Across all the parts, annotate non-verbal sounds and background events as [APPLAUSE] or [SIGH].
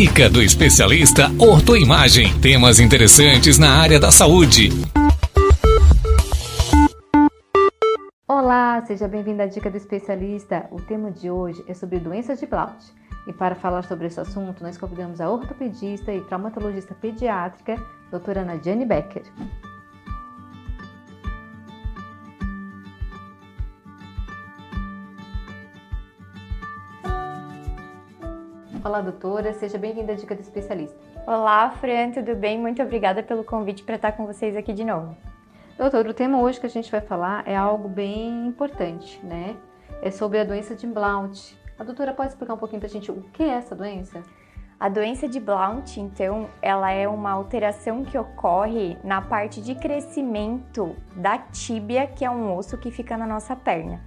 Dica do especialista Ortoimagem. Temas interessantes na área da saúde. Olá, seja bem-vindo à Dica do Especialista. O tema de hoje é sobre doenças de Blount. E para falar sobre esse assunto, nós convidamos a ortopedista e traumatologista pediátrica, doutora Nadiane Becker. Olá, doutora, seja bem-vinda à Dica do Especialista. Olá, Fran, tudo bem? Muito obrigada pelo convite para estar com vocês aqui de novo. Doutor, o tema hoje que a gente vai falar é algo bem importante, né? É sobre a doença de Blount. A doutora pode explicar um pouquinho para a gente o que é essa doença? A doença de Blount, então, ela é uma alteração que ocorre na parte de crescimento da tíbia, que é um osso que fica na nossa perna.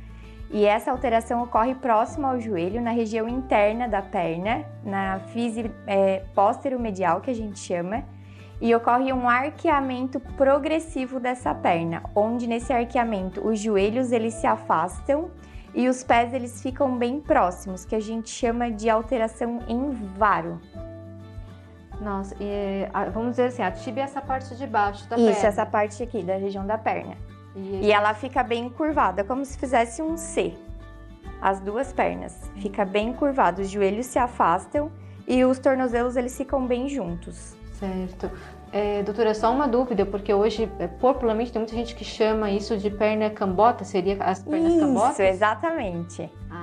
E essa alteração ocorre próximo ao joelho, na região interna da perna, na fise é, póstero-medial, que a gente chama, e ocorre um arqueamento progressivo dessa perna, onde nesse arqueamento os joelhos eles se afastam e os pés eles ficam bem próximos, que a gente chama de alteração em varo. Nossa, e, vamos dizer assim, a tíbia é essa parte de baixo da Isso, perna. Isso, essa parte aqui da região da perna. E, e ela fica bem curvada, como se fizesse um C. As duas pernas. Fica bem curvado, os joelhos se afastam e os tornozelos eles ficam bem juntos. Certo. É, doutora, só uma dúvida, porque hoje, é, popularmente, tem muita gente que chama isso de perna cambota, seria as pernas isso, cambotas? Isso, exatamente. Ah.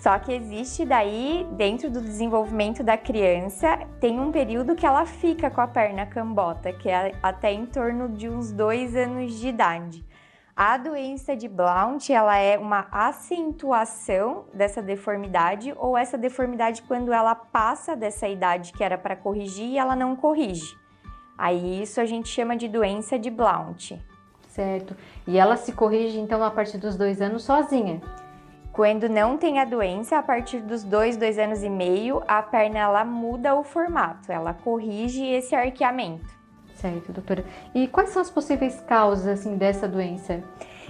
Só que existe daí, dentro do desenvolvimento da criança, tem um período que ela fica com a perna cambota, que é até em torno de uns dois anos de idade. A doença de Blount, ela é uma acentuação dessa deformidade ou essa deformidade quando ela passa dessa idade que era para corrigir e ela não corrige. Aí isso a gente chama de doença de Blount. Certo. E ela se corrige então a partir dos dois anos sozinha? Quando não tem a doença, a partir dos dois, dois anos e meio, a perna ela muda o formato, ela corrige esse arqueamento. Certo, doutora. E quais são as possíveis causas assim dessa doença?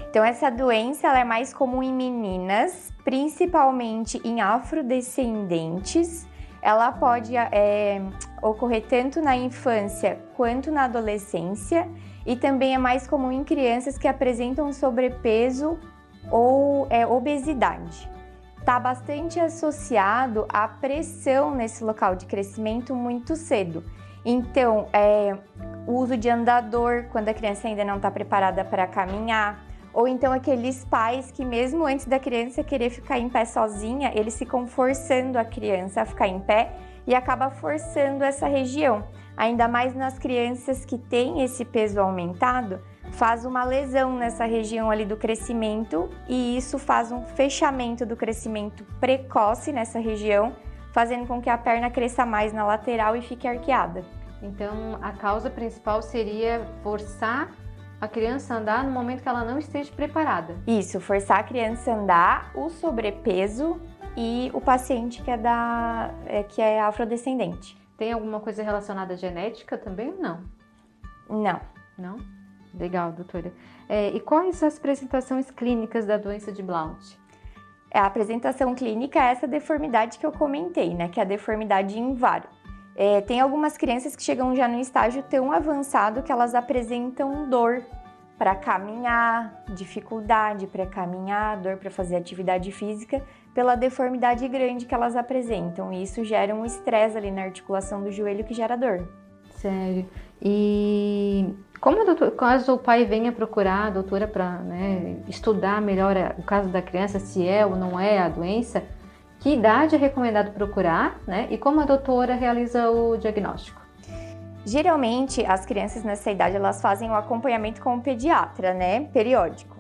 Então essa doença ela é mais comum em meninas, principalmente em afrodescendentes ela pode é, ocorrer tanto na infância quanto na adolescência e também é mais comum em crianças que apresentam sobrepeso ou é, obesidade. Está bastante associado à pressão nesse local de crescimento muito cedo. Então, é, o uso de andador quando a criança ainda não está preparada para caminhar, ou então aqueles pais que mesmo antes da criança querer ficar em pé sozinha, eles ficam forçando a criança a ficar em pé e acaba forçando essa região. Ainda mais nas crianças que têm esse peso aumentado, faz uma lesão nessa região ali do crescimento e isso faz um fechamento do crescimento precoce nessa região, fazendo com que a perna cresça mais na lateral e fique arqueada. Então, a causa principal seria forçar a criança andar no momento que ela não esteja preparada. Isso, forçar a criança a andar, o sobrepeso e o paciente que é da é, que é afrodescendente. Tem alguma coisa relacionada à genética também ou não? Não. Não? Legal, doutora. É, e quais as apresentações clínicas da doença de Blount? É, a apresentação clínica é essa deformidade que eu comentei, né? Que é a deformidade em varo. É, tem algumas crianças que chegam já no estágio tão avançado que elas apresentam dor para caminhar, dificuldade para caminhar, dor para fazer atividade física, pela deformidade grande que elas apresentam. E isso gera um estresse ali na articulação do joelho que gera dor. Sério. E como doutor, caso o pai venha procurar a doutora para né, estudar melhor o caso da criança, se é ou não é a doença, que idade é recomendado procurar, né? E como a doutora realiza o diagnóstico? Geralmente, as crianças nessa idade elas fazem o um acompanhamento com o pediatra, né? Periódico.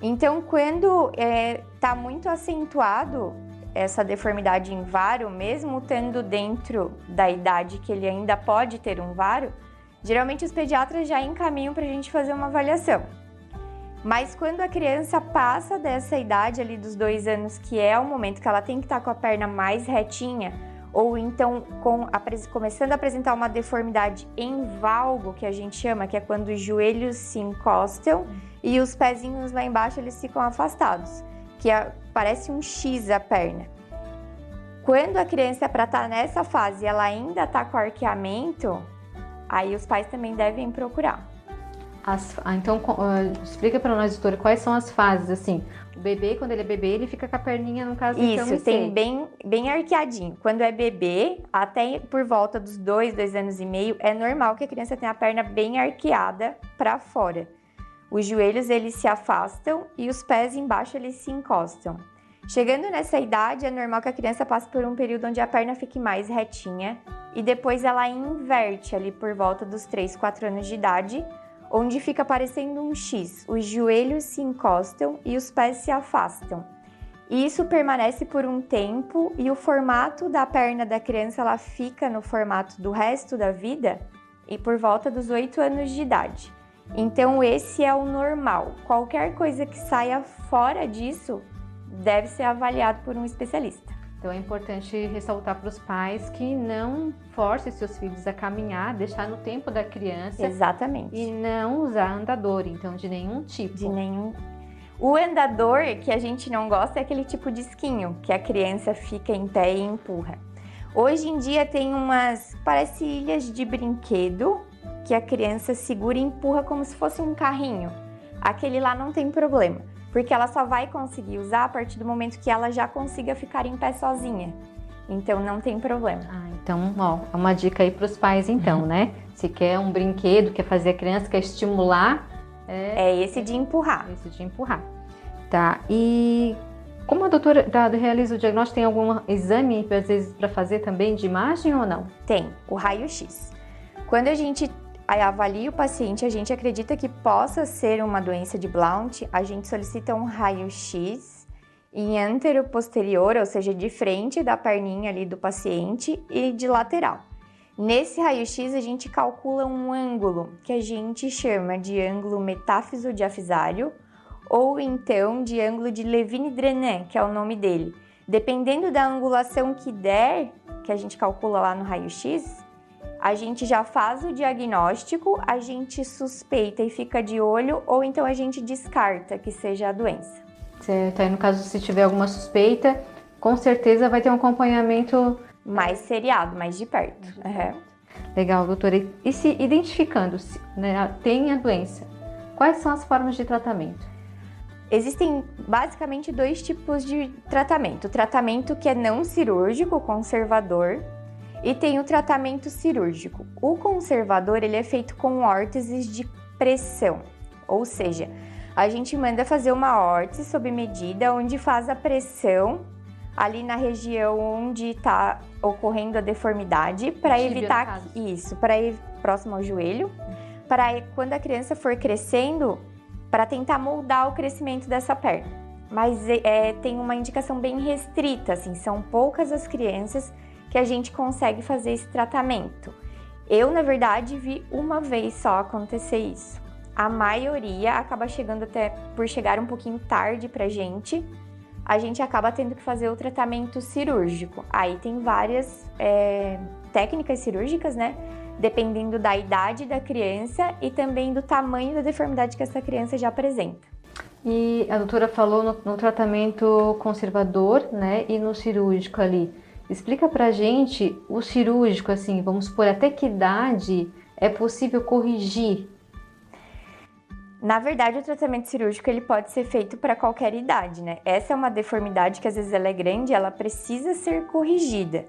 Então, quando está é, tá muito acentuado essa deformidade em varo, mesmo estando dentro da idade que ele ainda pode ter um varo, geralmente os pediatras já encaminham para a gente fazer uma avaliação. Mas quando a criança passa dessa idade ali dos dois anos, que é o momento que ela tem que estar tá com a perna mais retinha, ou então com, começando a apresentar uma deformidade em valgo, que a gente chama, que é quando os joelhos se encostam e os pezinhos lá embaixo eles ficam afastados, que é, parece um X a perna. Quando a criança, para estar tá nessa fase, ela ainda está com arqueamento, aí os pais também devem procurar. As, ah, então, uh, explica para nós, doutora, quais são as fases, assim, o bebê, quando ele é bebê, ele fica com a perninha, no caso, Isso, tem bem, bem arqueadinho. Quando é bebê, até por volta dos dois, dois anos e meio, é normal que a criança tenha a perna bem arqueada para fora. Os joelhos, eles se afastam e os pés embaixo, eles se encostam. Chegando nessa idade, é normal que a criança passe por um período onde a perna fique mais retinha e depois ela inverte ali por volta dos 3, 4 anos de idade, onde fica parecendo um X. Os joelhos se encostam e os pés se afastam. E isso permanece por um tempo e o formato da perna da criança ela fica no formato do resto da vida e por volta dos 8 anos de idade. Então esse é o normal. Qualquer coisa que saia fora disso deve ser avaliado por um especialista. Então é importante ressaltar para os pais que não force seus filhos a caminhar, deixar no tempo da criança. Exatamente. E não usar andador, então de nenhum tipo. De nenhum. O andador que a gente não gosta é aquele tipo de esquinho, que a criança fica em pé e empurra. Hoje em dia tem umas, parece ilhas de brinquedo, que a criança segura e empurra como se fosse um carrinho. Aquele lá não tem problema porque ela só vai conseguir usar a partir do momento que ela já consiga ficar em pé sozinha. Então não tem problema. Ah, então, ó, é uma dica aí para os pais então, [LAUGHS] né? Se quer um brinquedo, quer fazer a criança, quer estimular, é, é esse de empurrar. Esse de empurrar. Tá. E como a doutora realiza o diagnóstico, tem algum exame às vezes para fazer também de imagem ou não? Tem, o raio-x. Quando a gente avalia o paciente, a gente acredita que possa ser uma doença de Blount, a gente solicita um raio-x em antero posterior, ou seja, de frente da perninha ali do paciente e de lateral. Nesse raio-x a gente calcula um ângulo que a gente chama de ângulo metáfiso diafisário ou então de ângulo de Levine-Drenan, que é o nome dele. Dependendo da angulação que der, que a gente calcula lá no raio-x, a gente já faz o diagnóstico, a gente suspeita e fica de olho, ou então a gente descarta que seja a doença. Certo, aí no caso, se tiver alguma suspeita, com certeza vai ter um acompanhamento mais seriado, mais de perto. Uhum. Legal, doutora. E se identificando, se né, tem a doença, quais são as formas de tratamento? Existem basicamente dois tipos de tratamento: o tratamento que é não cirúrgico, conservador, e tem o tratamento cirúrgico. O conservador ele é feito com órteses de pressão, ou seja, a gente manda fazer uma órtese sob medida onde faz a pressão ali na região onde está ocorrendo a deformidade para evitar isso, para ir próximo ao joelho, para quando a criança for crescendo, para tentar moldar o crescimento dessa perna. Mas é, tem uma indicação bem restrita, assim, são poucas as crianças que a gente consegue fazer esse tratamento. Eu, na verdade, vi uma vez só acontecer isso. A maioria acaba chegando até por chegar um pouquinho tarde pra gente, a gente acaba tendo que fazer o tratamento cirúrgico. Aí tem várias é, técnicas cirúrgicas, né? Dependendo da idade da criança e também do tamanho da deformidade que essa criança já apresenta. E a doutora falou no, no tratamento conservador, né? E no cirúrgico ali. Explica pra gente o cirúrgico, assim, vamos por até que idade é possível corrigir? Na verdade, o tratamento cirúrgico ele pode ser feito para qualquer idade, né? Essa é uma deformidade que às vezes ela é grande, ela precisa ser corrigida.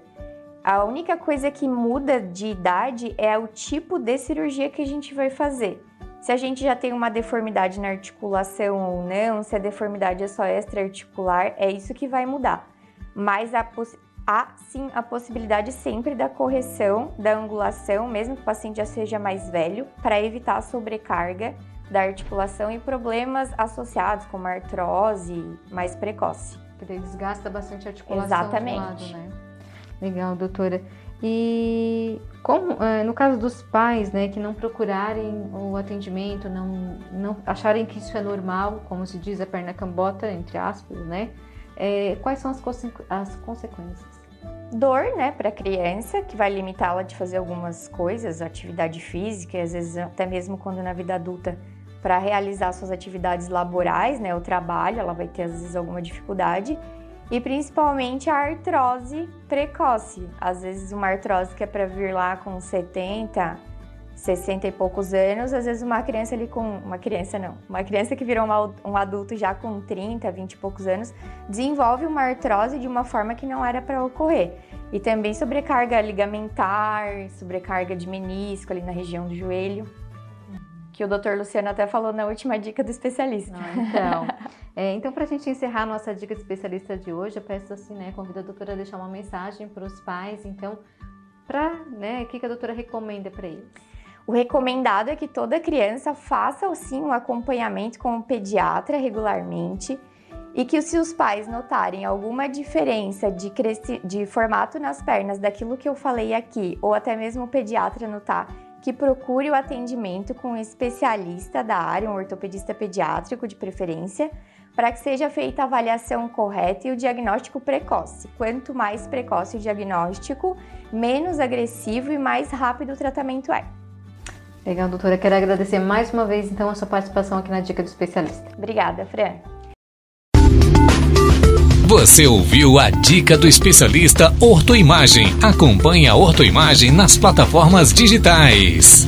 A única coisa que muda de idade é o tipo de cirurgia que a gente vai fazer. Se a gente já tem uma deformidade na articulação ou não, se a deformidade é só extra-articular, é isso que vai mudar. Mas a, há sim a possibilidade sempre da correção da angulação, mesmo que o paciente já seja mais velho, para evitar a sobrecarga da articulação e problemas associados como artrose mais precoce. Porque desgasta bastante a articulação Exatamente. Lado, né? Legal, doutora. E como, é, no caso dos pais, né, que não procurarem o atendimento, não, não acharem que isso é normal, como se diz a perna cambota, entre aspas, né? É, quais são as, as consequências? Dor, né, para a criança, que vai limitá-la de fazer algumas coisas, atividade física, às vezes até mesmo quando na vida adulta, para realizar suas atividades laborais, né, o trabalho, ela vai ter às vezes alguma dificuldade. e principalmente a artrose precoce. Às vezes uma artrose que é para vir lá com 70, 60 e poucos anos, às vezes uma criança ali com. Uma criança não, uma criança que virou uma, um adulto já com 30, 20 e poucos anos, desenvolve uma artrose de uma forma que não era para ocorrer. E também sobrecarga ligamentar, sobrecarga de menisco ali na região do joelho, que o doutor Luciano até falou na última dica do especialista. Ah, então, [LAUGHS] é, então para a gente encerrar a nossa dica especialista de hoje, eu peço assim, né, convido a doutora a deixar uma mensagem para os pais, então, para, né, o que, que a doutora recomenda para eles? O recomendado é que toda criança faça sim um acompanhamento com o pediatra regularmente e que se os pais notarem alguma diferença de, de formato nas pernas daquilo que eu falei aqui, ou até mesmo o pediatra notar, que procure o atendimento com um especialista da área, um ortopedista pediátrico de preferência, para que seja feita a avaliação correta e o diagnóstico precoce. Quanto mais precoce o diagnóstico, menos agressivo e mais rápido o tratamento é. Legal, doutora. Quero agradecer mais uma vez, então, a sua participação aqui na Dica do Especialista. Obrigada, Fran. Você ouviu a dica do especialista Ortoimagem. Acompanhe a Ortoimagem nas plataformas digitais.